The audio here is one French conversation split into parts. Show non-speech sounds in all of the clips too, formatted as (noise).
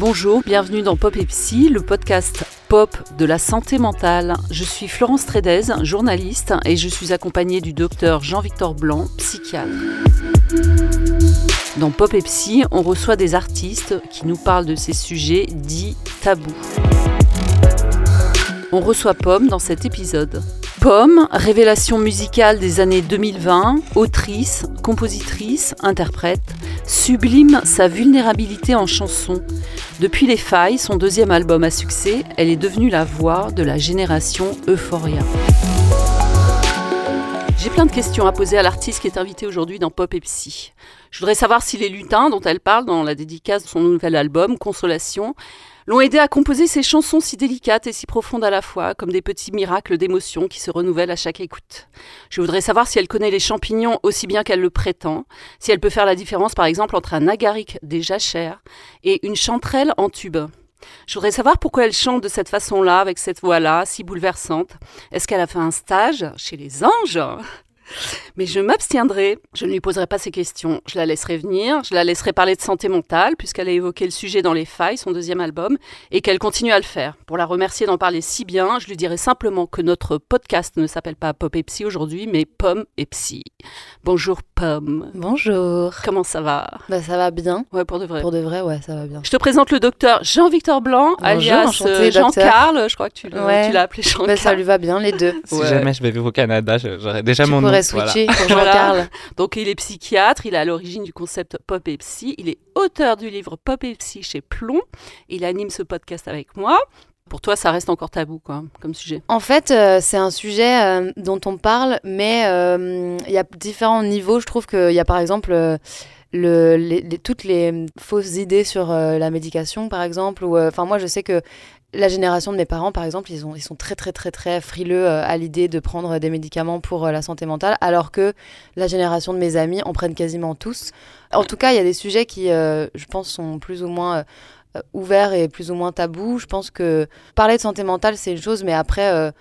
Bonjour, bienvenue dans Pop et Psy, le podcast pop de la santé mentale. Je suis Florence Trédez, journaliste, et je suis accompagnée du docteur Jean-Victor Blanc, psychiatre. Dans Pop et Psy, on reçoit des artistes qui nous parlent de ces sujets dits tabous. On reçoit Pomme dans cet épisode. Pomme, révélation musicale des années 2020, autrice, compositrice, interprète, sublime sa vulnérabilité en chanson. Depuis Les Failles, son deuxième album à succès, elle est devenue la voix de la génération Euphoria. J'ai plein de questions à poser à l'artiste qui est invité aujourd'hui dans Pop et Psy. Je voudrais savoir si les lutins dont elle parle dans la dédicace de son nouvel album, Consolation, l'ont aidé à composer ces chansons si délicates et si profondes à la fois, comme des petits miracles d'émotion qui se renouvellent à chaque écoute. Je voudrais savoir si elle connaît les champignons aussi bien qu'elle le prétend, si elle peut faire la différence par exemple entre un agaric des jachères et une chanterelle en tube. Je voudrais savoir pourquoi elle chante de cette façon-là, avec cette voix-là, si bouleversante. Est-ce qu'elle a fait un stage chez les anges? Mais je m'abstiendrai, je ne lui poserai pas ces questions. Je la laisserai venir, je la laisserai parler de santé mentale, puisqu'elle a évoqué le sujet dans Les Failles, son deuxième album, et qu'elle continue à le faire. Pour la remercier d'en parler si bien, je lui dirai simplement que notre podcast ne s'appelle pas Pop et Psy aujourd'hui, mais Pomme et Psy. Bonjour Pomme. Bonjour. Comment ça va? Bah ça va bien. Ouais, pour de vrai. Pour de vrai, ouais, ça va bien. Je te présente le docteur Jean-Victor Blanc, alias euh, Jean-Carl, je crois que tu l'as appelé Jean-Carl. Bah, ça lui va bien, les deux. Si jamais je vais vivre au Canada, j'aurais déjà mon nom (laughs) Jean-Carl. Donc il est psychiatre, il est à l'origine du concept Pop et Psy, il est auteur du livre Pop et Psy chez Plomb, il anime ce podcast avec moi. Pour toi, ça reste encore tabou, quoi, comme sujet. En fait, euh, c'est un sujet euh, dont on parle, mais euh, il y a différents niveaux. Je trouve qu'il y a par exemple le, les, toutes les fausses idées sur la médication, par exemple. Enfin, moi, je sais que la génération de mes parents, par exemple, ils, ont, ils sont très, très, très, très frileux euh, à l'idée de prendre des médicaments pour euh, la santé mentale, alors que la génération de mes amis en prennent quasiment tous. En tout cas, il y a des sujets qui, euh, je pense, sont plus ou moins ouverts et plus ou moins tabous. Je pense que parler de santé mentale, c'est une chose, mais après,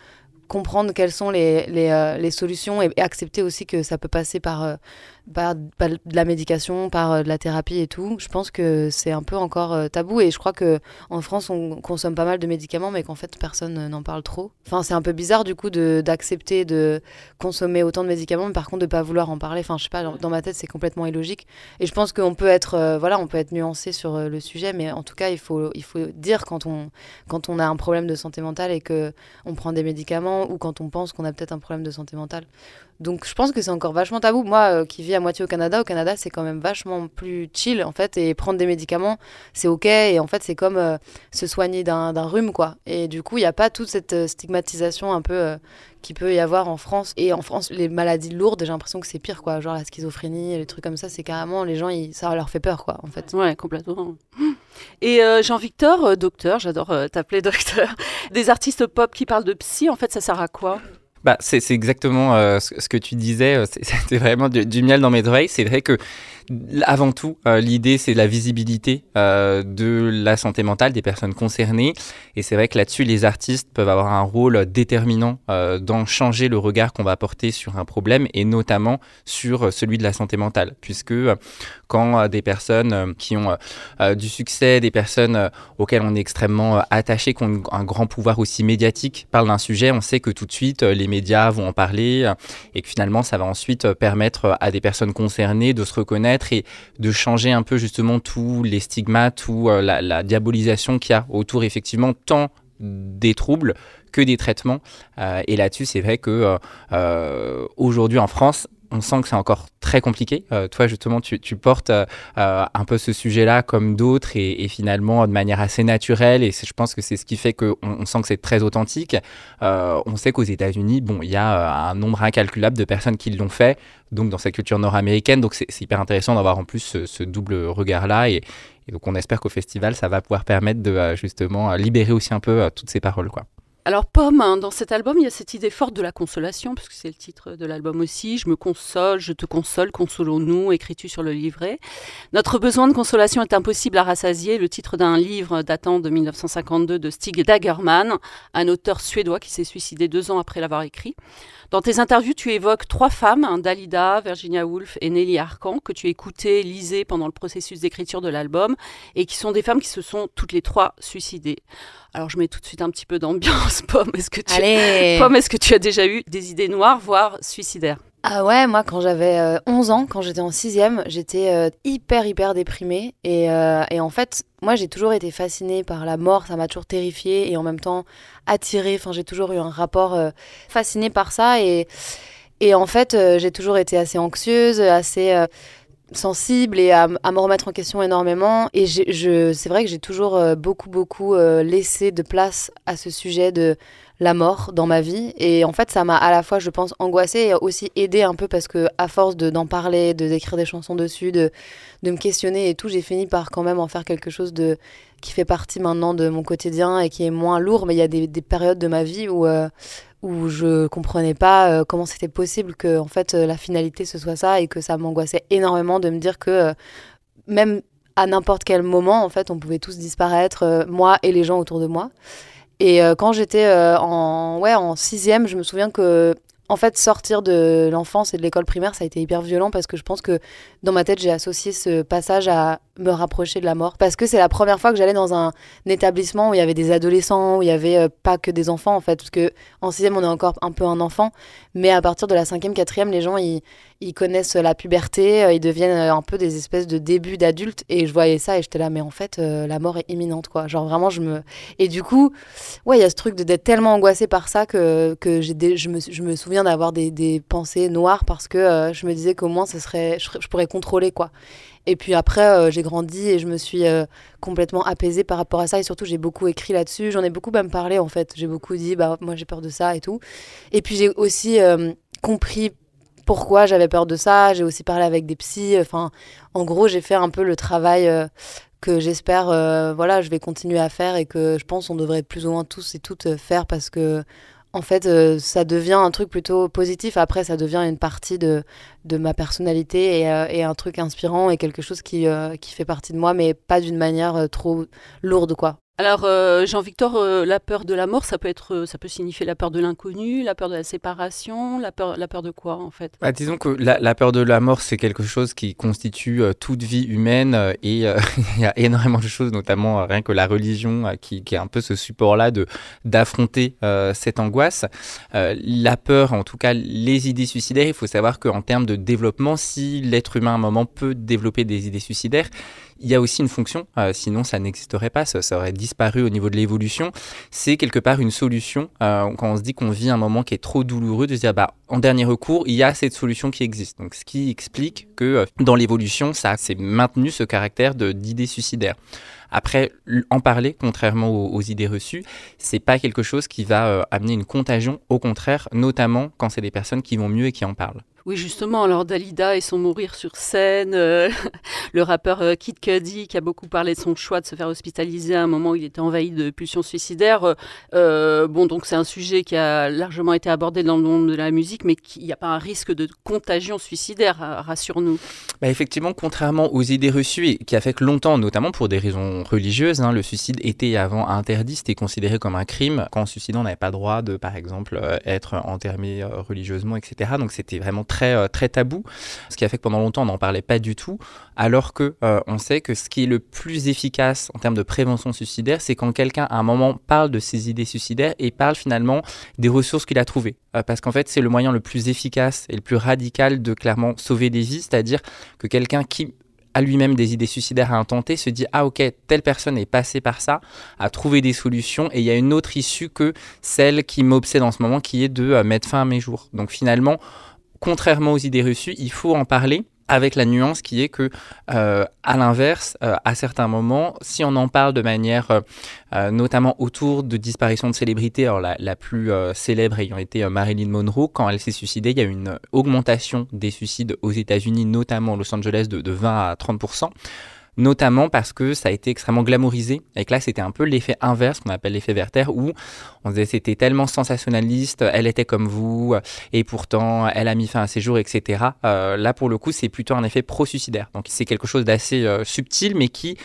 comprendre quelles sont les solutions et, accepter aussi que ça peut passer par par, de la médication, par euh, de la thérapie et tout. Je pense que c'est un peu encore euh, tabou et je crois que en France on consomme pas mal de médicaments mais qu'en fait personne euh, n'en parle trop. Enfin c'est un peu bizarre du coup d'accepter de, consommer autant de médicaments mais par contre de pas vouloir en parler. Enfin je sais pas dans ma tête c'est complètement illogique et je pense qu'on peut être voilà on peut être nuancé sur le sujet mais en tout cas il faut il faut dire quand on quand on a un problème de santé mentale et que on prend des médicaments ou quand on pense qu'on a peut-être un problème de santé mentale. Donc je pense que c'est encore vachement tabou. Moi qui vis à moitié au Canada. Au Canada, c'est quand même vachement plus chill, en fait. Et prendre des médicaments, c'est OK. Et en fait, c'est comme euh, se soigner d'un rhume, quoi. Et du coup, il n'y a pas toute cette euh, stigmatisation un peu euh, qui peut y avoir en France. Et en France, les maladies lourdes, j'ai l'impression que c'est pire, quoi. Genre la schizophrénie, les trucs comme ça, c'est carrément, les gens, ça leur fait peur, quoi, en fait. Ouais, complètement. Et Jean-Victor, docteur, j'adore t'appeler (laughs) docteur, des artistes pop qui parlent de psy, en fait, ça sert à quoi? Bah, c'est exactement euh, ce, que tu disais, euh, (laughs) c'était vraiment du, miel dans mes oreilles. C'est vrai que avant tout, euh, l'idée, c'est la visibilité euh, de la santé mentale des personnes concernées. Et c'est vrai que là-dessus, les artistes peuvent avoir un rôle déterminant euh, dans changer le regard qu'on va porter sur un problème et notamment sur celui de la santé mentale. Puisque quand des personnes qui ont du succès, des personnes auxquelles on est extrêmement attaché, qui ont un grand pouvoir aussi médiatique, parlent d'un sujet, on sait que tout de suite, les médias vont en parler et que finalement, ça va ensuite permettre à des personnes concernées de se reconnaître et de changer un peu justement tous les stigmates ou euh, la, diabolisation qu'il y a autour effectivement tant des troubles que des traitements. Euh, et là-dessus, c'est vrai que euh, aujourd'hui en France, on sent que c'est encore très compliqué. Euh, toi, justement, tu, portes euh, euh, un peu ce sujet-là comme d'autres et, finalement de manière assez naturelle. Et je pense que c'est ce qui fait qu'on on sent que c'est très authentique. on sait qu'aux États-Unis, bon, il y a un nombre incalculable de personnes qui l'ont fait, donc dans cette culture nord-américaine. Donc c'est hyper intéressant d'avoir en plus ce, double regard-là. Et, et, donc on espère qu'au festival, ça va pouvoir permettre de justement libérer aussi un peu toutes ces paroles, quoi. Alors Pomme, hein, dans cet album, il y a cette idée forte de la consolation, puisque c'est le titre de l'album aussi. Je me console, je te console, consolons-nous, écris-tu sur le livret. Notre besoin de consolation est impossible à rassasier, le titre d'un livre datant de 1952 de Stig Dagerman, un auteur suédois qui s'est suicidé deux ans après l'avoir écrit. Dans tes interviews, tu évoques trois femmes, hein, Dalida, Virginia Woolf et Nelly Arcan, que tu écoutais, lisais pendant le processus d'écriture de l'album, et qui sont des femmes qui se sont toutes les trois suicidées. Alors je mets tout de suite un petit peu d'ambiance. (laughs) Pomme, est-ce que, tu... Pomme, est-ce que tu as déjà eu des idées noires, voire suicidaires? Ah ouais, moi quand j'avais 11 euh, ans, quand j'étais en sixième, j'étais euh, hyper hyper déprimée et, euh, et en fait moi j'ai toujours été fascinée par la mort, ça m'a toujours terrifiée et en même temps attirée, enfin j'ai toujours eu un rapport fasciné par ça et, et en fait j'ai toujours été assez anxieuse, assez sensible et à, à, me remettre en question énormément et je, c'est vrai que j'ai toujours beaucoup beaucoup laissé de place à ce sujet de la mort dans ma vie. Et en fait, ça m'a à la fois, je pense, angoissée et aussi aidé un peu parce que à force de, d'en parler, de d'écrire des chansons dessus, de, de me questionner et tout, j'ai fini par quand même en faire quelque chose de qui fait partie maintenant de mon quotidien et qui est moins lourd. Mais il y a des, des périodes de ma vie où euh, où je comprenais pas euh, comment c'était possible que en fait euh, la finalité ce soit ça et que ça m'angoissait énormément de me dire que même à n'importe quel moment en fait on pouvait tous disparaître moi et les gens autour de moi. Et euh, quand j'étais euh, en, ouais, en sixième, je me souviens que en fait, sortir de l'enfance et de l'école primaire, ça a été hyper violent parce que je pense que dans ma tête, j'ai associé ce passage à me rapprocher de la mort. Parce que c'est la première fois que j'allais dans un, établissement où il y avait des adolescents, où il y avait euh, pas que des enfants en fait. Parce que en sixième, on est encore un peu un enfant. Mais à partir de la cinquième, quatrième, les gens, ils, connaissent la puberté, euh, ils deviennent euh, un peu des espèces de débuts d'adultes. Et je voyais ça et j'étais là, mais en fait, la mort est imminente, quoi. Genre vraiment, je me. Et du coup, ouais, il y a ce truc d'être tellement angoissée par ça que, que je, me, je me souviens d'avoir des, des, pensées noires parce que je me disais qu'au moins, ce serait, je pourrais contrôler, quoi. Et puis après, euh, j'ai grandi et je me suis euh, complètement apaisée par rapport à ça. Et surtout, j'ai beaucoup écrit là-dessus. J'en ai beaucoup même parlé, en fait. J'ai beaucoup dit, bah, moi, j'ai peur de ça et tout. Et puis, j'ai aussi euh, compris pourquoi j'avais peur de ça. J'ai aussi parlé avec des psys. Enfin, en gros, j'ai fait un peu le travail que j'espère, voilà, je vais continuer à faire et que je pense on devrait plus ou moins tous et toutes faire parce que en fait, euh, ça devient un truc plutôt positif. Après, ça devient une partie de, ma personnalité et, euh, et, un truc inspirant et quelque chose qui, euh, qui fait partie de moi, mais pas d'une manière trop lourde, quoi. Alors, euh, Jean-Victor, euh, la peur de la mort, ça peut être, euh, ça peut signifier la peur de l'inconnu, la peur de la séparation, la peur, la peur de quoi en fait? Bah, Disons que la, peur de la mort, c'est quelque chose qui constitue toute vie humaine et (laughs) il y a énormément de choses, notamment rien que la religion, qui, est un peu ce support-là de d'affronter cette angoisse. la peur, en tout cas, les idées suicidaires. Il faut savoir qu'en termes de développement, si l'être humain à un moment peut développer des idées suicidaires, il y a aussi une fonction, euh, sinon ça n'existerait pas, ça, aurait disparu au niveau de l'évolution. C'est quelque part une solution euh, quand on se dit qu'on vit un moment qui est trop douloureux, de se dire bah en dernier recours, il y a cette solution qui existe. Donc ce qui explique que euh, dans l'évolution, ça s'est maintenu ce caractère d'idée suicidaire. Après, en parler, contrairement aux, idées reçues, c'est pas quelque chose qui va amener une contagion. Au contraire, notamment quand c'est des personnes qui vont mieux et qui en parlent. Oui, justement, alors Dalida et son mourir sur scène, euh, (laughs) le rappeur euh, Kid Cudi qui a beaucoup parlé de son choix de se faire hospitaliser à un moment où il était envahi de pulsions suicidaires. Euh, bon, donc c'est un sujet qui a largement été abordé dans le monde de la musique, mais il n'y a pas un risque de contagion suicidaire, rassure-nous. Bah effectivement, contrairement aux idées reçues qui affectent longtemps, notamment pour des raisons religieuses, hein, le suicide était avant interdit, c'était considéré comme un crime. Quand on suicidait, on n'avait pas droit de, par exemple, être enterré religieusement, etc. Donc c'était vraiment très euh, très, tabou, ce qui a fait que pendant longtemps on n'en parlait pas du tout, alors que euh, on sait que ce qui est le plus efficace en termes de prévention suicidaire, c'est quand quelqu'un à un moment parle de ses idées suicidaires et parle finalement des ressources qu'il a trouvées. Euh, parce qu'en fait c'est le moyen le plus efficace et le plus radical de clairement sauver des vies, c'est-à-dire que quelqu'un qui a lui-même des idées suicidaires à intenter, se dit ah ok telle personne est passée par ça, a trouvé des solutions et il y a une autre issue que celle qui m'obsède en ce moment qui est de mettre fin à mes jours. Donc finalement contrairement aux idées reçues, il faut en parler avec la nuance qui est que, euh, à l'inverse, euh, à certains moments, si on en parle de manière, euh, notamment autour de disparitions de célébrités, alors la, plus célèbre ayant été Marilyn Monroe, quand elle s'est suicidée, il y a eu une augmentation des suicides aux États-Unis, notamment Los Angeles, de 20 à 30 notamment parce que ça a été extrêmement glamourisé. Et que là, c'était un peu l'effet inverse qu'on appelle l'effet Werther, où on disait c'était tellement sensationnaliste, elle était comme vous, et pourtant elle a mis fin à ses jours, etc. Euh, là, pour le coup, c'est plutôt un effet pro-suicidaire. Donc c'est quelque chose d'assez euh, subtil, mais qui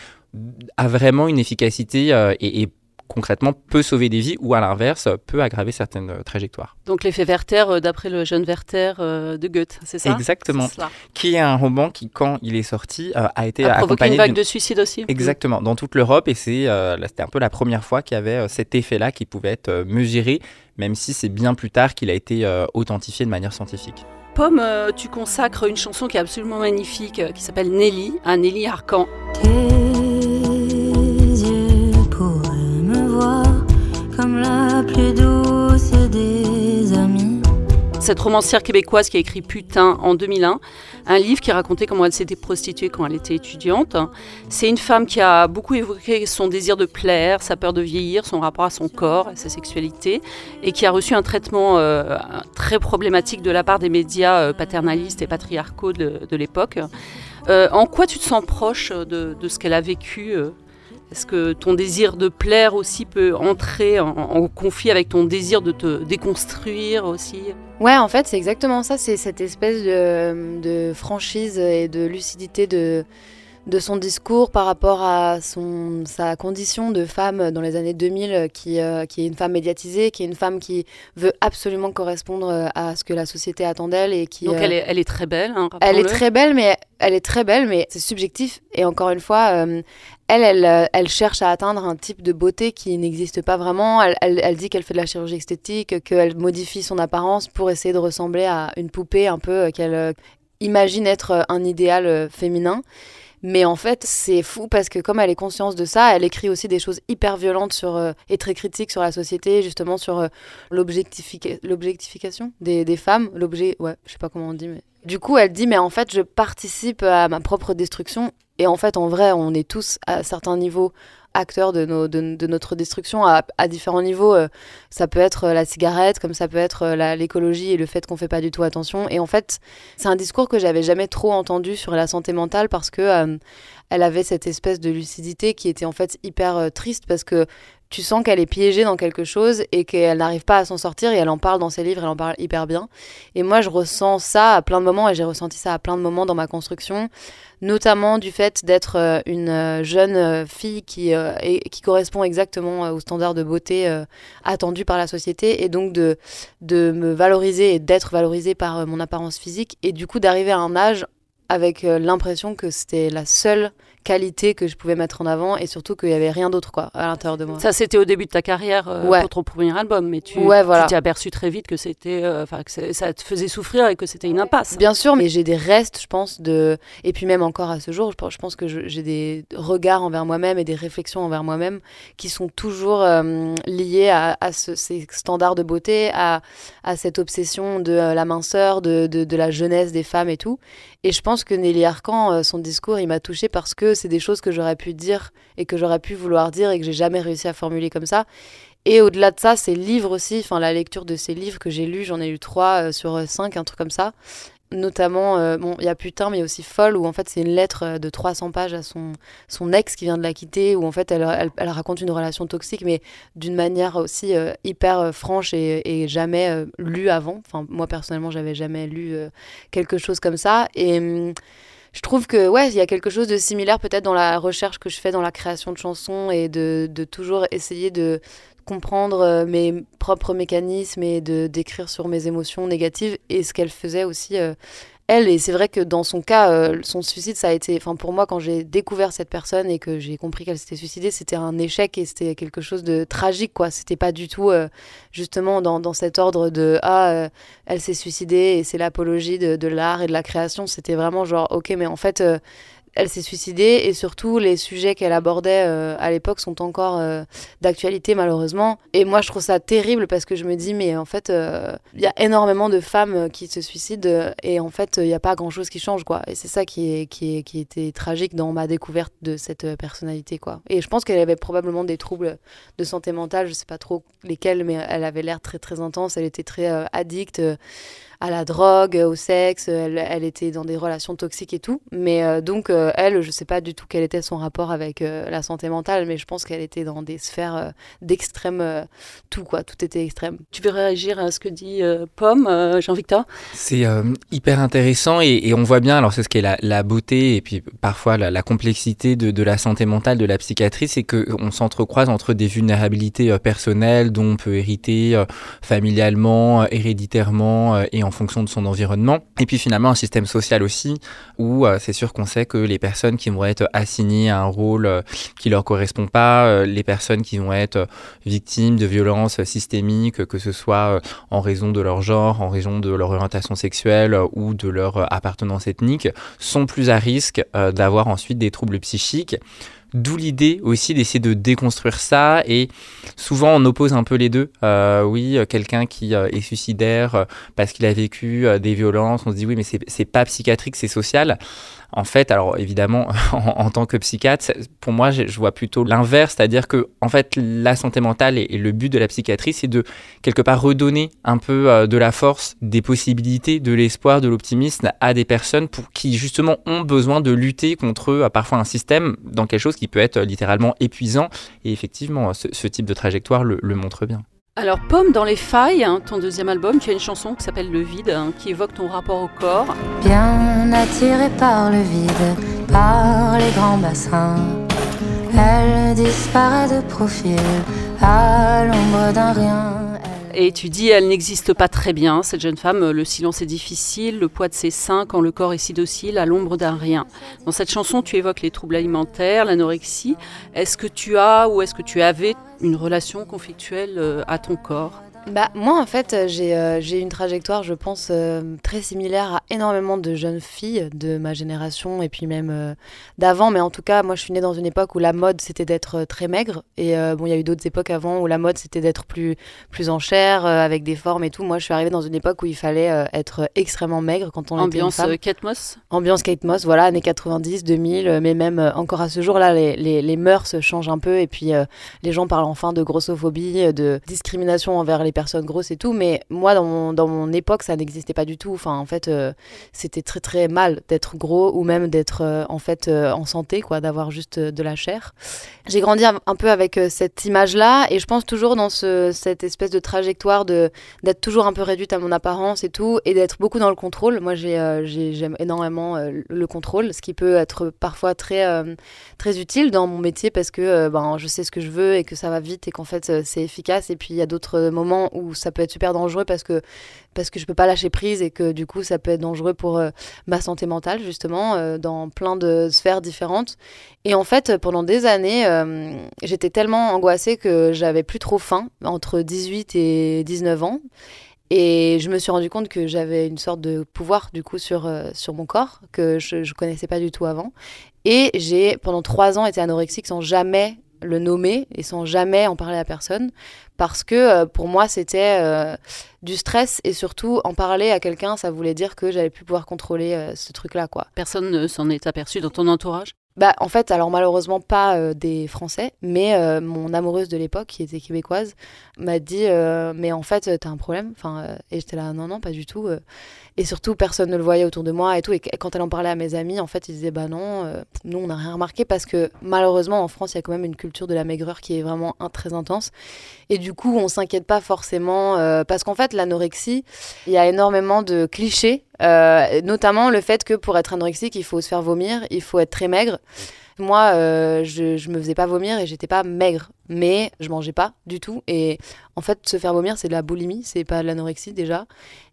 a vraiment une efficacité euh, et, et concrètement peut sauver des vies ou à l'inverse peut aggraver certaines euh, trajectoires. Donc l'effet Werther, euh, d'après le jeune Werther euh, de Goethe, c'est ça? Exactement. Qui est un roman qui, quand il est sorti, a été a accompagné une vague de suicide aussi. Exactement, dans toute l'Europe et c'est c'était un peu la première fois qu'il y avait cet effet-là qui pouvait être mesuré, même si c'est bien plus tard qu'il a été authentifié de manière scientifique. Pomme, tu consacres une chanson qui est absolument magnifique, qui s'appelle Nelly, à Nelly Arcan. La plus douce des amies. Cette romancière québécoise qui a écrit Putain en 2001, un livre qui racontait comment elle s'était prostituée quand elle était étudiante. C'est une femme qui a beaucoup évoqué son désir de plaire, sa peur de vieillir, son rapport à son corps, à sa sexualité, et qui a reçu un traitement euh, très problématique de la part des médias euh, paternalistes et patriarcaux de, l'époque. Euh, en quoi tu te sens proche de, de ce qu'elle a vécu est-ce que ton désir de plaire aussi peut entrer en, conflit avec ton désir de te déconstruire aussi? Ouais, en fait, c'est exactement ça. C'est cette espèce de, franchise et de lucidité de, de son discours par rapport à son, sa condition de femme dans les années 2000, qui, euh, qui est une femme médiatisée, qui est une femme qui veut absolument correspondre euh, à ce que la société attend d'elle. Et qui, Donc elle, est, elle est très belle. Hein, elle est très belle, mais elle est très belle, mais c'est subjectif. Et encore une fois, elle, elle, elle, cherche à atteindre un type de beauté qui n'existe pas vraiment. Elle, elle dit qu'elle fait de la chirurgie esthétique, qu'elle modifie son apparence pour essayer de ressembler à une poupée un peu qu'elle imagine être un idéal féminin. Mais en fait, c'est fou parce que comme elle est consciente de ça, elle écrit aussi des choses hyper violentes sur, euh, et très critiques sur la société, justement sur euh, l'objectification des, des, femmes. L'objet, ouais, je sais pas comment on dit, mais. Du coup, elle dit, mais en fait, je participe à ma propre destruction. Et en fait, en vrai, on est tous à certains niveaux acteurs de, notre destruction à, différents niveaux. Euh, ça peut être euh, la cigarette, comme ça peut être euh, l'écologie et le fait qu'on fait pas du tout attention. Et en fait, c'est un discours que j'avais jamais trop entendu sur la santé mentale parce que elle avait cette espèce de lucidité qui était en fait hyper triste parce que tu sens qu'elle est piégée dans quelque chose et qu'elle n'arrive pas à s'en sortir et elle en parle dans ses livres, elle en parle hyper bien. Et moi, je ressens ça à plein de moments et j'ai ressenti ça à plein de moments dans ma construction, notamment du fait d'être euh, une euh, jeune euh, fille qui, qui correspond exactement aux standards de beauté attendus par la société et donc de, de me valoriser et d'être valorisée par mon apparence physique et du coup d'arriver à un âge avec l'impression que c'était la seule qualité que je pouvais mettre en avant et surtout qu'il n'y avait rien d'autre quoi à l'intérieur de moi. Ça c'était au début de ta carrière euh, pour ton premier album, mais tu t'es aperçu très vite que c'était, euh, enfin que ça te faisait souffrir et que c'était une impasse. Bien sûr, mais j'ai des restes, je pense de, et puis même encore à ce jour, je pense que j'ai des regards envers moi-même et des réflexions envers moi-même qui sont toujours euh, liés à, ces standards de beauté, à, à cette obsession de la minceur, de, de, de, la jeunesse des femmes et tout. Et je pense que Nelly Arcan, son discours, il m'a touchée parce que c'est des choses que j'aurais pu dire et que j'aurais pu vouloir dire et que j'ai jamais réussi à formuler comme ça. Et au-delà de ça, ces livres aussi, enfin la lecture de ces livres que j'ai lus, j'en ai lu trois euh, sur euh, cinq, un truc comme ça. Notamment, euh, il y a Putain, mais aussi Folle, où en fait c'est une lettre de 300 pages à son, ex qui vient de la quitter, où en fait elle, raconte une relation toxique, mais d'une manière aussi hyper franche et, jamais lue avant. Moi personnellement, j'avais jamais lu quelque chose comme ça. Et. Hum, je trouve que ouais, il y a quelque chose de similaire peut-être dans la recherche que je fais dans la création de chansons et de toujours essayer de comprendre euh, mes propres mécanismes et de d'écrire sur mes émotions négatives et ce qu'elle faisait aussi euh, elle. Et c'est vrai que dans son cas, euh, son suicide, ça a été. Enfin, pour moi, quand j'ai découvert cette personne et que j'ai compris qu'elle s'était suicidée, c'était un échec et c'était quelque chose de tragique, quoi. C'était pas du tout, justement, dans, dans, cet ordre de Ah, elle s'est suicidée et c'est l'apologie de, de l'art et de la création. C'était vraiment genre, ok, mais en fait elle s'est suicidée et surtout les sujets qu'elle abordait euh, à l'époque sont encore euh, d'actualité malheureusement. Et moi je trouve ça terrible parce que je me dis mais en fait euh, il y a énormément de femmes qui se suicident et en fait il n'y a pas grand chose qui change quoi. Et c'est ça qui, qui était tragique dans ma découverte de cette personnalité quoi. Et je pense qu'elle avait probablement des troubles de santé mentale, je sais pas trop lesquels mais elle avait l'air très très intense, elle était très addicte à la drogue, au sexe, elle, elle, était dans des relations toxiques et tout. Mais donc euh, elle, je sais pas du tout quel était son rapport avec euh, la santé mentale, mais je pense qu'elle était dans des sphères euh, d'extrême tout quoi, tout était extrême. Tu veux réagir à ce que dit Pomme, Jean-Victor? C'est hyper intéressant et, on voit bien, alors c'est ce qui est la, la, beauté et puis parfois la, la complexité de, de, la santé mentale, de la psychiatrie, c'est qu'on s'entrecroise entre des vulnérabilités personnelles dont on peut hériter familialement, héréditairement et en fonction de son environnement, et puis finalement un système social aussi où c'est sûr qu'on sait que les personnes qui vont être assignées à un rôle euh, qui leur correspond pas, euh, les personnes qui vont être euh, victimes de violences systémiques, que ce soit en raison de leur genre, en raison de leur orientation sexuelle ou de leur appartenance ethnique, sont plus à risque d'avoir ensuite des troubles psychiques. D'où l'idée aussi d'essayer de déconstruire ça et souvent on oppose un peu les deux. oui, quelqu'un qui est suicidaire parce qu'il a vécu des violences, on se dit oui mais c'est pas psychiatrique, c'est social. En fait, alors évidemment, (laughs) en, tant que psychiatre, pour moi, je, vois plutôt l'inverse, c'est-à-dire que en fait, la santé mentale et, le but de la psychiatrie, c'est de quelque part redonner un peu euh, de la force, des possibilités, de l'espoir, de l'optimisme à des personnes pour qui justement ont besoin de lutter contre euh, parfois un système dans quelque chose qui peut être littéralement épuisant. Et effectivement, ce, type de trajectoire le montre bien. Alors, Pomme dans les failles, hein, ton deuxième album, tu as une chanson qui s'appelle Le vide, hein, qui évoque ton rapport au corps. Bien attirée par le vide, par les grands bassins, elle disparaît de profil à l'ombre d'un rien. Et tu dis, elle n'existe pas très bien, cette jeune femme, le silence est difficile, le poids de ses seins quand le corps est si docile, à l'ombre d'un rien. Dans cette chanson, tu évoques les troubles alimentaires, l'anorexie. Est-ce que tu as ou est-ce que tu avais une relation conflictuelle euh, à ton corps? Bah, moi, en fait, euh, euh, j'ai une trajectoire, je pense, euh, très similaire à énormément de jeunes filles de ma génération et puis même d'avant. Mais en tout cas, moi, je suis née dans une époque où la mode, c'était d'être très maigre. Et bon, il y a eu d'autres époques avant où la mode, c'était d'être plus, plus en chair, avec des formes et tout. Moi, je suis arrivée dans une époque où il fallait être extrêmement maigre quand on Ambiance était une Kate Moss? Ambiance Kate Moss, voilà, années 90, 2000. mais même encore à ce jour-là, les, les, les, mœurs changent un peu. Et puis, les gens parlent enfin de grossophobie, de discrimination envers les personnes grosses et tout, mais moi, dans mon, dans mon époque, ça n'existait pas du tout. Enfin, en fait, euh, c'était très très mal d'être gros ou même d'être euh, en fait euh, en santé, quoi, d'avoir juste de la chair. J'ai grandi un peu avec cette image-là et je pense toujours dans ce, cette espèce de trajectoire de d'être toujours un peu réduite à mon apparence et tout et d'être beaucoup dans le contrôle. Moi, j'aime énormément le contrôle, ce qui peut être parfois très très utile dans mon métier parce que ben, je sais ce que je veux et que ça va vite et qu'en fait c'est efficace. Et puis il y a d'autres moments où ça peut être super dangereux parce que parce que je peux pas lâcher prise et que du coup ça peut être dangereux pour euh, ma santé mentale justement euh, dans plein de sphères différentes et en fait pendant des années euh, j'étais tellement angoissée que j'avais plus trop faim entre 18 et 19 ans et je me suis rendu compte que j'avais une sorte de pouvoir du coup sur, sur mon corps que je ne connaissais pas du tout avant. Et j'ai pendant trois ans été anorexique sans jamais le nommer et sans jamais en parler à personne parce que euh, pour moi c'était euh, du stress et surtout en parler à quelqu'un ça voulait dire que j'allais plus pouvoir contrôler euh, ce truc là quoi. Personne ne s'en est aperçu dans ton entourage? Bah, en fait, alors malheureusement pas des Français, mais mon amoureuse de l'époque, qui était québécoise, m'a dit Mais en fait, t'as un problème? Enfin, Et j'étais là Non, non, pas du tout. Et surtout, personne ne le voyait autour de moi et tout. Et quand elle en parlait à mes amis, en fait, ils disaient Bah non, euh, nous, on n'a rien remarqué parce que malheureusement, en France, il y a quand même une culture de la maigreur qui est vraiment très intense. Et du coup, on s'inquiète pas forcément euh, parce qu'en fait, l'anorexie, il y a énormément de clichés, euh, notamment le fait que pour être anorexique, il faut se faire vomir, il faut être très maigre. Moi, je, je me faisais pas vomir et j'étais pas maigre, mais je mangeais pas du tout. Et en fait, se faire vomir, c'est de la boulimie, c'est pas de l'anorexie déjà.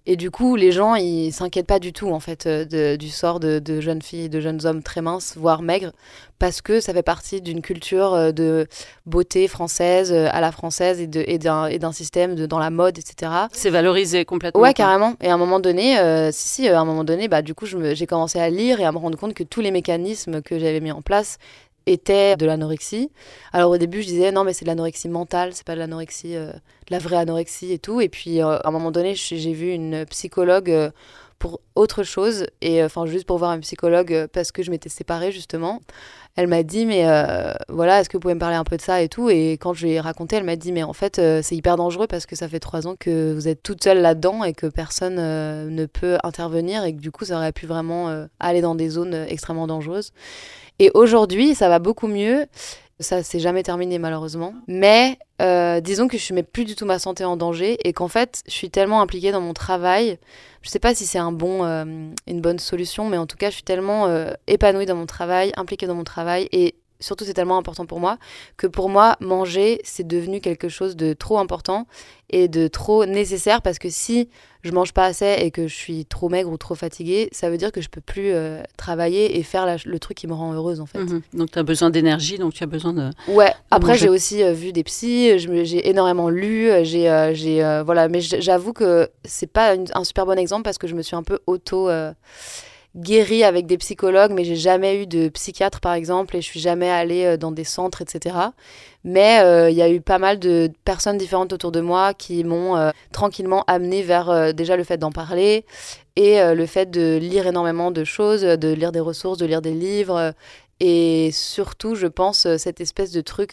Et du coup, les gens, ils s'inquiètent pas du tout, en fait, euh, du sort de, jeunes filles, de jeunes hommes très minces, voire maigres, parce que ça fait partie d'une culture euh, de beauté française, euh, à la française, et, de, et d'un système de, dans la mode, etc. C'est valorisé complètement. Ouais, carrément. Et à un moment donné, si, si, à un moment donné, bah, du coup, j'ai commencé à lire et à me rendre compte que tous les mécanismes que j'avais mis en place était de l'anorexie. Alors au début, je disais non, mais c'est de l'anorexie mentale, c'est pas de l'anorexie, euh, la vraie anorexie et tout. Et puis euh, à un moment donné, j'ai vu une psychologue euh, pour autre chose, et enfin juste pour voir un psychologue parce que je m'étais séparée justement. Elle m'a dit, mais voilà, est-ce que vous pouvez me parler un peu de ça et tout? Et quand je lui ai raconté, elle m'a dit, mais en fait, c'est hyper dangereux parce que ça fait trois ans que vous êtes toute seule là-dedans et que personne ne peut intervenir et que du coup, ça aurait pu vraiment aller dans des zones extrêmement dangereuses. Et aujourd'hui, ça va beaucoup mieux. Ça s'est jamais terminé malheureusement. Mais euh, disons que je ne mets plus du tout ma santé en danger et qu'en fait, je suis tellement impliquée dans mon travail. Je ne sais pas si c'est un bon, euh, une bonne solution, mais en tout cas, je suis tellement euh, épanouie dans mon travail, impliquée dans mon travail et surtout c'est tellement important pour moi que pour moi manger c'est devenu quelque chose de trop important et de trop nécessaire parce que si je mange pas assez et que je suis trop maigre ou trop fatiguée, ça veut dire que je peux plus euh, travailler et faire le truc qui me rend heureuse en fait. Mhm. Donc tu as besoin d'énergie, donc tu as besoin de Ouais, après j'ai aussi euh, vu des psys, j'ai énormément lu, euh, j'ai j'ai voilà, mais j'avoue que c'est pas un super bon exemple parce que je me suis un peu auto guéri avec des psychologues, mais j'ai jamais eu de psychiatre, par exemple, et je suis jamais allée euh, dans des centres, etc. Mais euh, il y a eu pas mal de personnes différentes autour de moi qui m'ont euh, tranquillement amené vers déjà le fait d'en parler et le fait de lire énormément de choses, de lire des ressources, de lire des livres, et surtout, je pense, cette espèce de truc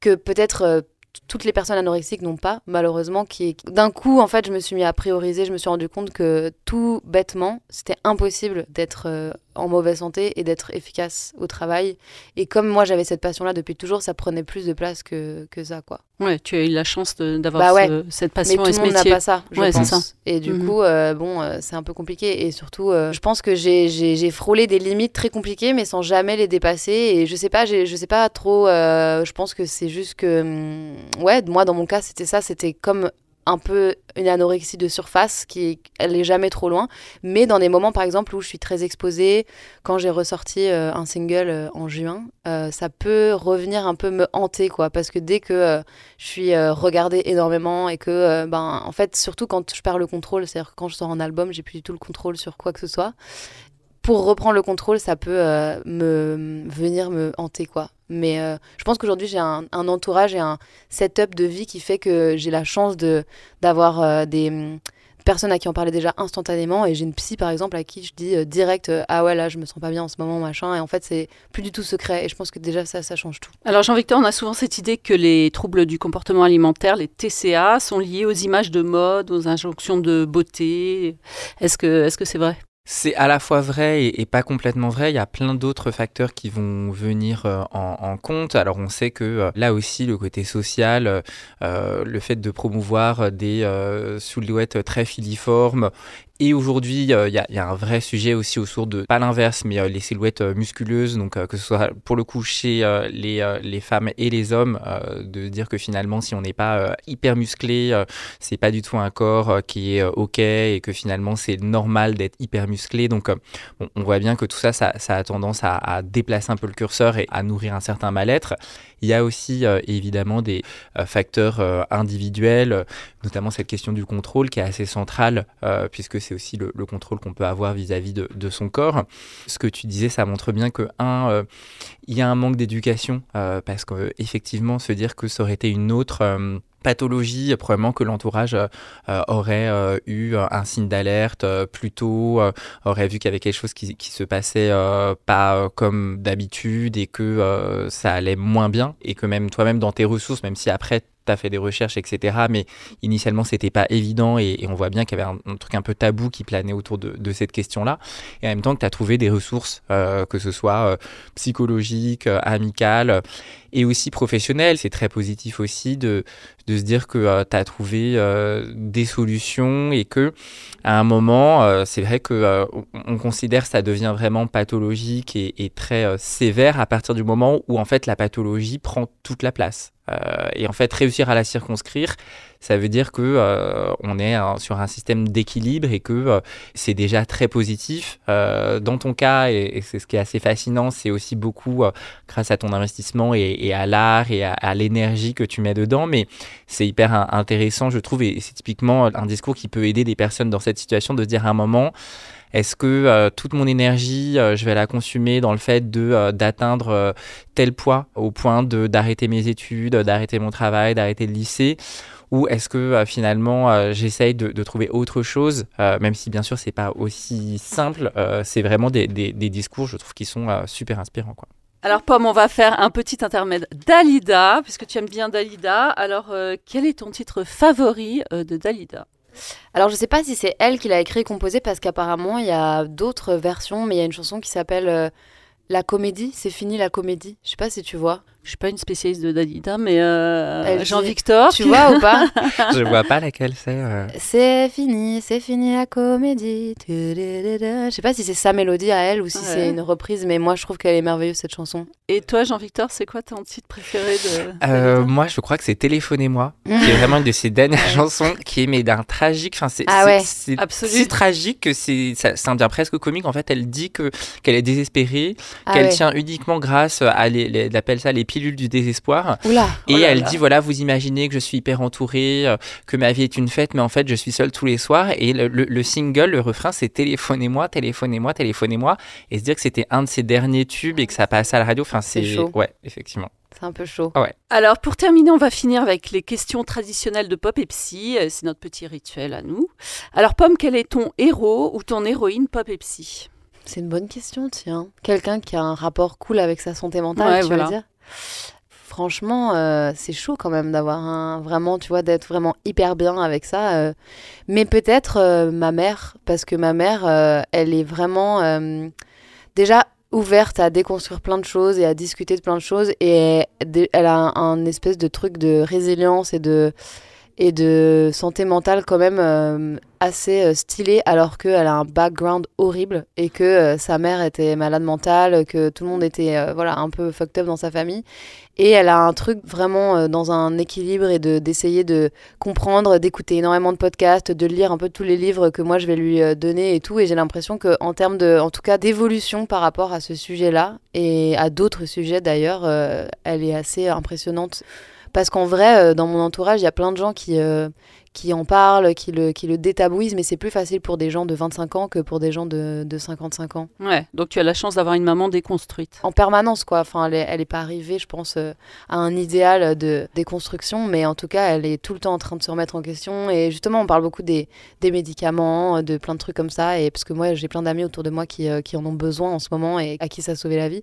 que peut-être toutes les personnes anorexiques n'ont pas, malheureusement, qui d'un coup, en fait, je me suis mis à prioriser, je me suis rendu compte que tout bêtement, c'était impossible d'être euh, en mauvaise santé et d'être efficace au travail. Et comme moi, j'avais cette passion-là depuis toujours, ça prenait plus de place que, que ça, quoi. Ouais, tu as eu la chance d'avoir bah cette passion Mais tout le monde n'a pas ça, je pense. Ça. Et du mhm. coup, euh, bon, euh, c'est un peu compliqué. Et surtout, je pense que j'ai frôlé des limites très compliquées, mais sans jamais les dépasser. Et je sais pas, je sais pas trop. je pense que c'est juste que, hum, ouais, moi, dans mon cas, c'était ça. C'était comme un peu une anorexie de surface qui elle jamais trop loin. Mais dans des moments par exemple où je suis très exposée quand j'ai ressorti euh, un single euh, en juin euh, ça peut revenir un peu me hanter quoi. Parce que dès que je suis regardée énormément et que ben en fait surtout quand je perds le contrôle c'est-à-dire quand je sors un album j'ai plus du tout le contrôle sur quoi que ce soit. Pour reprendre le contrôle, ça peut me venir me hanter quoi. Mais euh, je pense qu'aujourd'hui, j'ai un, entourage et un setup de vie qui fait que j'ai la chance de, d'avoir euh, des mm, personnes à qui on parlait déjà instantanément. Et j'ai une psy, par exemple, à qui je dis euh, direct Ah ouais, là, je me sens pas bien en ce moment, machin. Et en fait, c'est plus du tout secret. Et je pense que déjà, ça, ça change tout. Alors, Jean-Victor, on a souvent cette idée que les troubles du comportement alimentaire, les TCA, sont liés aux images de mode, aux injonctions de beauté. Est-ce que, est-ce que c'est vrai? C'est à la fois vrai et, pas complètement vrai. Il y a plein d'autres facteurs qui vont venir euh, en, compte. Alors on sait que euh, là aussi le côté social, euh, le fait de promouvoir des silhouettes très filiformes et aujourd'hui, il y, a un vrai sujet aussi autour de, pas l'inverse, mais les silhouettes musculeuses, donc que ce soit pour le coup chez les, les, femmes et les hommes, de dire que finalement, si on n'est pas hyper musclé, c'est pas du tout un corps qui est OK et que finalement, c'est normal d'être hyper musclé. Donc, on voit bien que tout ça, ça, a tendance à, à, déplacer un peu le curseur et à nourrir un certain mal-être. Il y a aussi évidemment des facteurs individuels, notamment cette question du contrôle qui est assez centrale, puisque c'est aussi le, contrôle qu'on peut avoir vis-à-vis de, son corps. Ce que tu disais, ça montre bien que, un, euh, il y a un manque d'éducation, euh, parce qu'effectivement, se dire que ça aurait été une autre euh, pathologie, probablement que l'entourage aurait eu un signe d'alerte plus tôt, aurait vu qu'il y avait quelque chose qui, qui se passait pas comme d'habitude et que ça allait moins bien et que même toi-même dans tes ressources, même si après as fait des recherches, etc. Mais initialement, c'était pas évident et, on voit bien qu'il y avait un, truc un peu tabou qui planait autour de, cette question-là. Et en même temps, que tu as trouvé des ressources, euh, que ce soit euh, psychologiques, euh, amicales et aussi professionnelles. C'est très positif aussi de, de se dire que tu as trouvé des solutions et que à un moment, c'est vrai que on considère que ça devient vraiment pathologique et, et très sévère à partir du moment où en fait la pathologie prend toute la place. Euh, et en fait, réussir à la circonscrire, ça veut dire que euh, on est sur un système d'équilibre et que euh, c'est déjà très positif. dans ton cas, et, c'est ce qui est assez fascinant, c'est aussi beaucoup grâce à ton investissement et, à l'art et à, l'énergie que tu mets dedans. Mais c'est hyper intéressant, je trouve, et c'est typiquement un discours qui peut aider des personnes dans cette situation de dire à un moment. Est-ce que euh, toute mon énergie, euh, je vais la consumer dans le fait de euh, d'atteindre tel poids au point de d'arrêter mes études, d'arrêter mon travail, d'arrêter le lycée? Ou est-ce que finalement j'essaye de, trouver autre chose, même si bien sûr c'est pas aussi simple, c'est vraiment des, des, des, discours, je trouve, qui sont super inspirants. Quoi. Alors Pomme, on va faire un petit intermède Dalida, puisque tu aimes bien Dalida. Alors quel est ton titre favori de Dalida? Alors, je sais pas si c'est elle qui l'a écrit et composé parce qu'apparemment, il y a d'autres versions, mais il y a une chanson qui s'appelle euh, La comédie. C'est fini la comédie. Je sais pas si tu vois. Je suis pas une spécialiste de Dalida, mais euh, Jean-Victor. Tu vois ou pas (laughs) Je vois pas laquelle c'est. Euh. C'est fini, c'est fini la comédie. Je sais pas si c'est sa mélodie à elle ou si c'est une reprise, mais moi je trouve qu'elle est merveilleuse cette chanson. Et toi, Jean-Victor, c'est quoi ton titre préféré de euh, Moi, je crois que c'est Téléphonez-moi, qui est vraiment une de ses dernières chansons, qui est mais d'un tragique. Enfin, c'est ah ouais. si tragique que c'est ça, ça devient presque comique. En fait, elle dit que qu'elle est désespérée, ah qu'elle tient uniquement grâce à les, les, appelle ça les du désespoir. Et oh elle dit voilà, vous imaginez que je suis hyper entourée, euh, que ma vie est une fête, mais en fait je suis seule tous les soirs. Et le, single, le refrain, c'est téléphonez-moi, téléphonez-moi, téléphonez-moi. Et se dire que c'était un de ses derniers tubes et que ça passe à la radio, enfin c'est chaud. Ouais, effectivement. C'est un peu chaud. Ouais. Alors, pour terminer, on va finir avec les questions traditionnelles de Pop et Psy. Euh, c'est notre petit rituel à nous. Alors, Pomme, quel est ton héros ou ton héroïne Pop et Psy? C'est une bonne question, tiens. Quelqu'un qui a un rapport cool avec sa santé mentale, tu veux dire? Franchement, euh, c'est chaud quand même d'avoir un vraiment, tu vois, d'être vraiment hyper bien avec ça. Euh. Mais peut-être euh, ma mère, parce que ma mère, elle est vraiment déjà ouverte à déconstruire plein de choses et à discuter de plein de choses. Et elle a un espèce de truc de résilience et de et de santé mentale quand même euh, assez euh, stylée alors qu'elle a un background horrible et que euh, sa mère était malade mentale, que tout le monde était voilà un peu fucked up dans sa famille et elle a un truc vraiment dans un équilibre et de d'essayer de comprendre, d'écouter énormément de podcasts, de lire un peu tous les livres que moi je vais lui donner et tout et j'ai l'impression que en termes de en tout cas d'évolution par rapport à ce sujet-là et à d'autres sujets d'ailleurs, elle est assez impressionnante. Parce qu'en vrai, euh, dans mon entourage, il y a plein de gens qui, euh, qui en parlent, qui le, qui le détabouisent, mais c'est plus facile pour des gens de 25 ans que pour des gens de, de 55 ans. Ouais, donc tu as la chance d'avoir une maman déconstruite. En permanence, quoi. Enfin, elle n'est est pas arrivée, je pense, euh, à un idéal de déconstruction, mais en tout cas, elle est tout le temps en train de se remettre en question. Et justement, on parle beaucoup des, des médicaments, de plein de trucs comme ça. Et parce que moi, j'ai plein d'amis autour de moi qui, qui, en ont besoin en ce moment et à qui ça a sauvé la vie.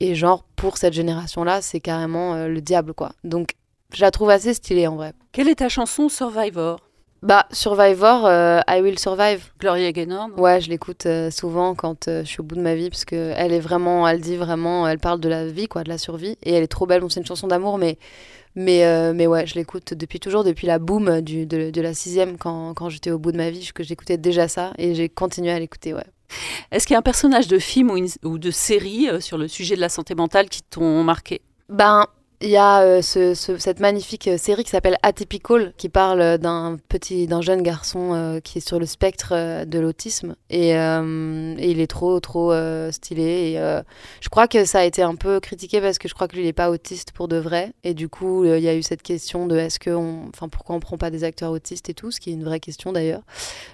Et genre, pour cette génération-là, c'est carrément le diable, quoi. Donc, je la trouve assez stylée en vrai. Quelle est ta chanson Survivor? Bah, Survivor, euh, I Will Survive. Gloria Gaynor Ouais, je l'écoute euh, souvent quand euh, je suis au bout de ma vie, parce qu'elle est vraiment, elle dit vraiment, elle parle de la vie, quoi, de la survie, et elle est trop belle. Bon, c'est une chanson d'amour, mais, mais, mais ouais, je l'écoute depuis toujours, depuis la boom du, de, la sixième, quand, quand j'étais au bout de ma vie, que j'écoutais déjà ça, et j'ai continué à l'écouter, ouais. Est-ce qu'il y a un personnage de film ou, ou de série sur le sujet de la santé mentale qui t'ont marqué? Ben, il y a euh, cette magnifique euh, série qui s'appelle Atypical, qui parle d'un petit, d'un jeune garçon euh, qui est sur le spectre de l'autisme et, il est trop, trop stylé. Et, je crois que ça a été un peu critiqué parce que je crois que lui il n'est pas autiste pour de vrai. Et du coup, il y a eu cette question de est-ce que, enfin, pourquoi on prend pas des acteurs autistes et tout, ce qui est une vraie question d'ailleurs.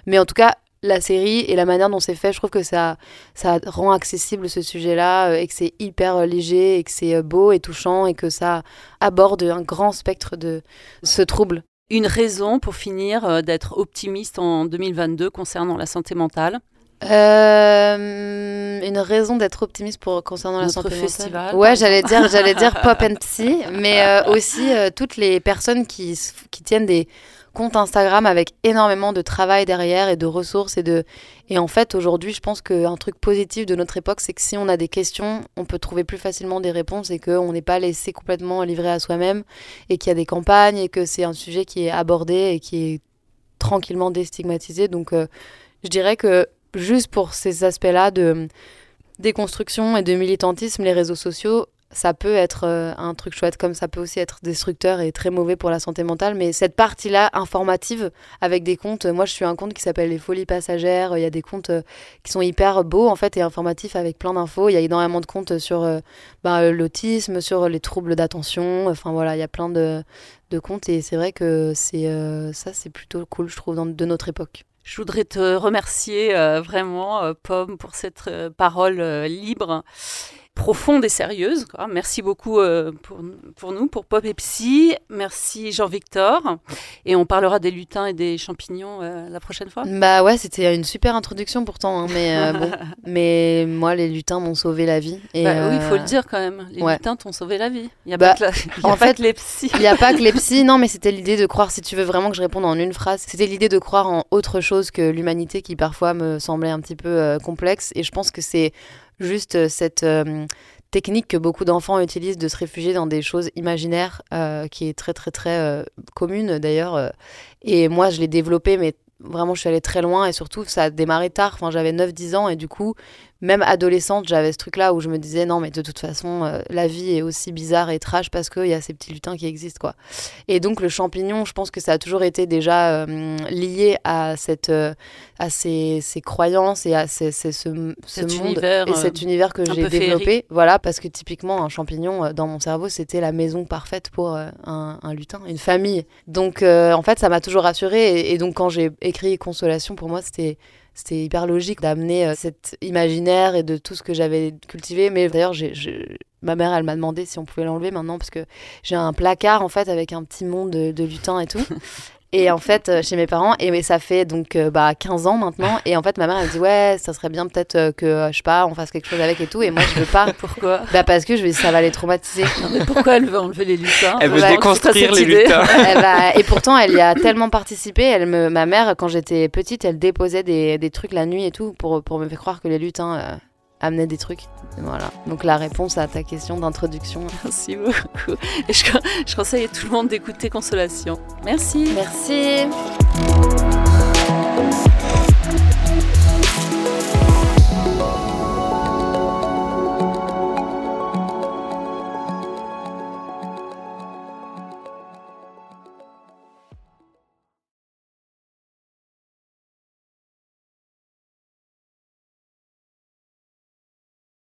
Mais en tout cas, la série et la manière dont c'est fait, je trouve que ça, ça rend accessible ce sujet-là euh, et que c'est hyper euh, léger et que c'est euh, beau et touchant et que ça aborde un grand spectre de ce trouble. Une raison pour finir d'être optimiste en 2022 concernant la santé mentale? Une raison d'être optimiste pour concernant la santé festival, mentale. Ouais, j'allais dire, j'allais dire (laughs) pop and psy, mais aussi toutes les personnes qui, qui tiennent des compte Instagram avec énormément de travail derrière et de ressources et de et en fait aujourd'hui je pense qu'un truc positif de notre époque c'est que si on a des questions on peut trouver plus facilement des réponses et qu'on n'est pas laissé complètement livré à soi-même et qu'il y a des campagnes et que c'est un sujet qui est abordé et qui est tranquillement déstigmatisé. Donc euh, je dirais que juste pour ces aspects-là de déconstruction et de militantisme les réseaux sociaux ça peut être euh, un truc chouette comme ça peut aussi être destructeur et très mauvais pour la santé mentale. Mais cette partie-là informative avec des comptes, moi je suis un compte qui s'appelle Les Folies Passagères, il y a des comptes euh, qui sont hyper beaux en fait et informatifs avec plein d'infos. Il y a énormément de comptes sur euh, bah, l'autisme, sur les troubles d'attention, enfin voilà, il y a plein de, de comptes et c'est vrai que c'est ça c'est plutôt cool je trouve dans, de notre époque. Je voudrais te remercier vraiment, Pomme, pour cette parole libre profonde et sérieuse. Quoi. Merci beaucoup euh, pour, pour, nous, pour Pop et Psy. Merci Jean-Victor. Et on parlera des lutins et des champignons euh, la prochaine fois. Bah ouais, c'était une super introduction pourtant. Hein, mais euh, bon, (laughs) mais moi, les lutins m'ont sauvé la vie. Et bah, Oui, il faut le dire quand même. Les lutins t'ont sauvé la vie. Il n'y a, bah, pas, que en fait, les psys. Il n'y a pas que les (laughs) psys. Non, mais c'était l'idée de croire, si tu veux vraiment que je réponde en une phrase, c'était l'idée de croire en autre chose que l'humanité qui parfois me semblait un petit peu complexe. Et je pense que c'est juste euh, cette euh, technique que beaucoup d'enfants utilisent de se réfugier dans des choses imaginaires, euh, qui est très très très commune d'ailleurs. et moi, je l'ai développée, mais vraiment, je suis allée très loin et surtout, ça a démarré tard. Enfin, j'avais 9-10 ans et du coup, même adolescente, j'avais ce truc-là où je me disais non, mais de toute façon, euh, la vie est aussi bizarre et trash parce qu'il y a ces petits lutins qui existent, quoi. Et donc, le champignon, je pense que ça a toujours été déjà euh, lié à, cette, euh, à ces, ces, croyances et à ces, ce, ce monde univers, et cet univers que j'ai développé. Voilà, parce que typiquement, un champignon, dans mon cerveau, c'était la maison parfaite pour un, un, lutin, une famille. Donc, en fait, ça m'a toujours rassurée. Et, et donc, quand j'ai écrit Consolation, pour moi, c'était c'était hyper logique d'amener euh, cet imaginaire et de tout ce que j'avais cultivé. Mais d'ailleurs, ma mère, elle m'a demandé si on pouvait l'enlever maintenant parce que j'ai un placard en fait avec un petit monde de, de lutins et tout. (laughs) Et en fait, euh, chez mes parents, et ça fait donc euh, bah, 15 ans maintenant. Et en fait, ma mère, elle me dit Ouais, ça serait bien peut-être euh, que, je sais pas, on fasse quelque chose avec et tout. Et moi, je veux pas. (laughs) pourquoi? Bah, parce que je vais, ça va les traumatiser. mais pourquoi elle veut enlever les lutins? Elle veut déconstruire les lutins. (laughs) et pourtant, elle y a tellement participé. Elle me, ma mère, quand j'étais petite, elle déposait des, des, trucs la nuit et tout pour, pour me faire croire que les lutins amener des trucs. Voilà. Donc la réponse à ta question d'introduction. (laughs) Merci beaucoup. Et je, je, conseille à tout le monde d'écouter Consolation. Merci. Merci.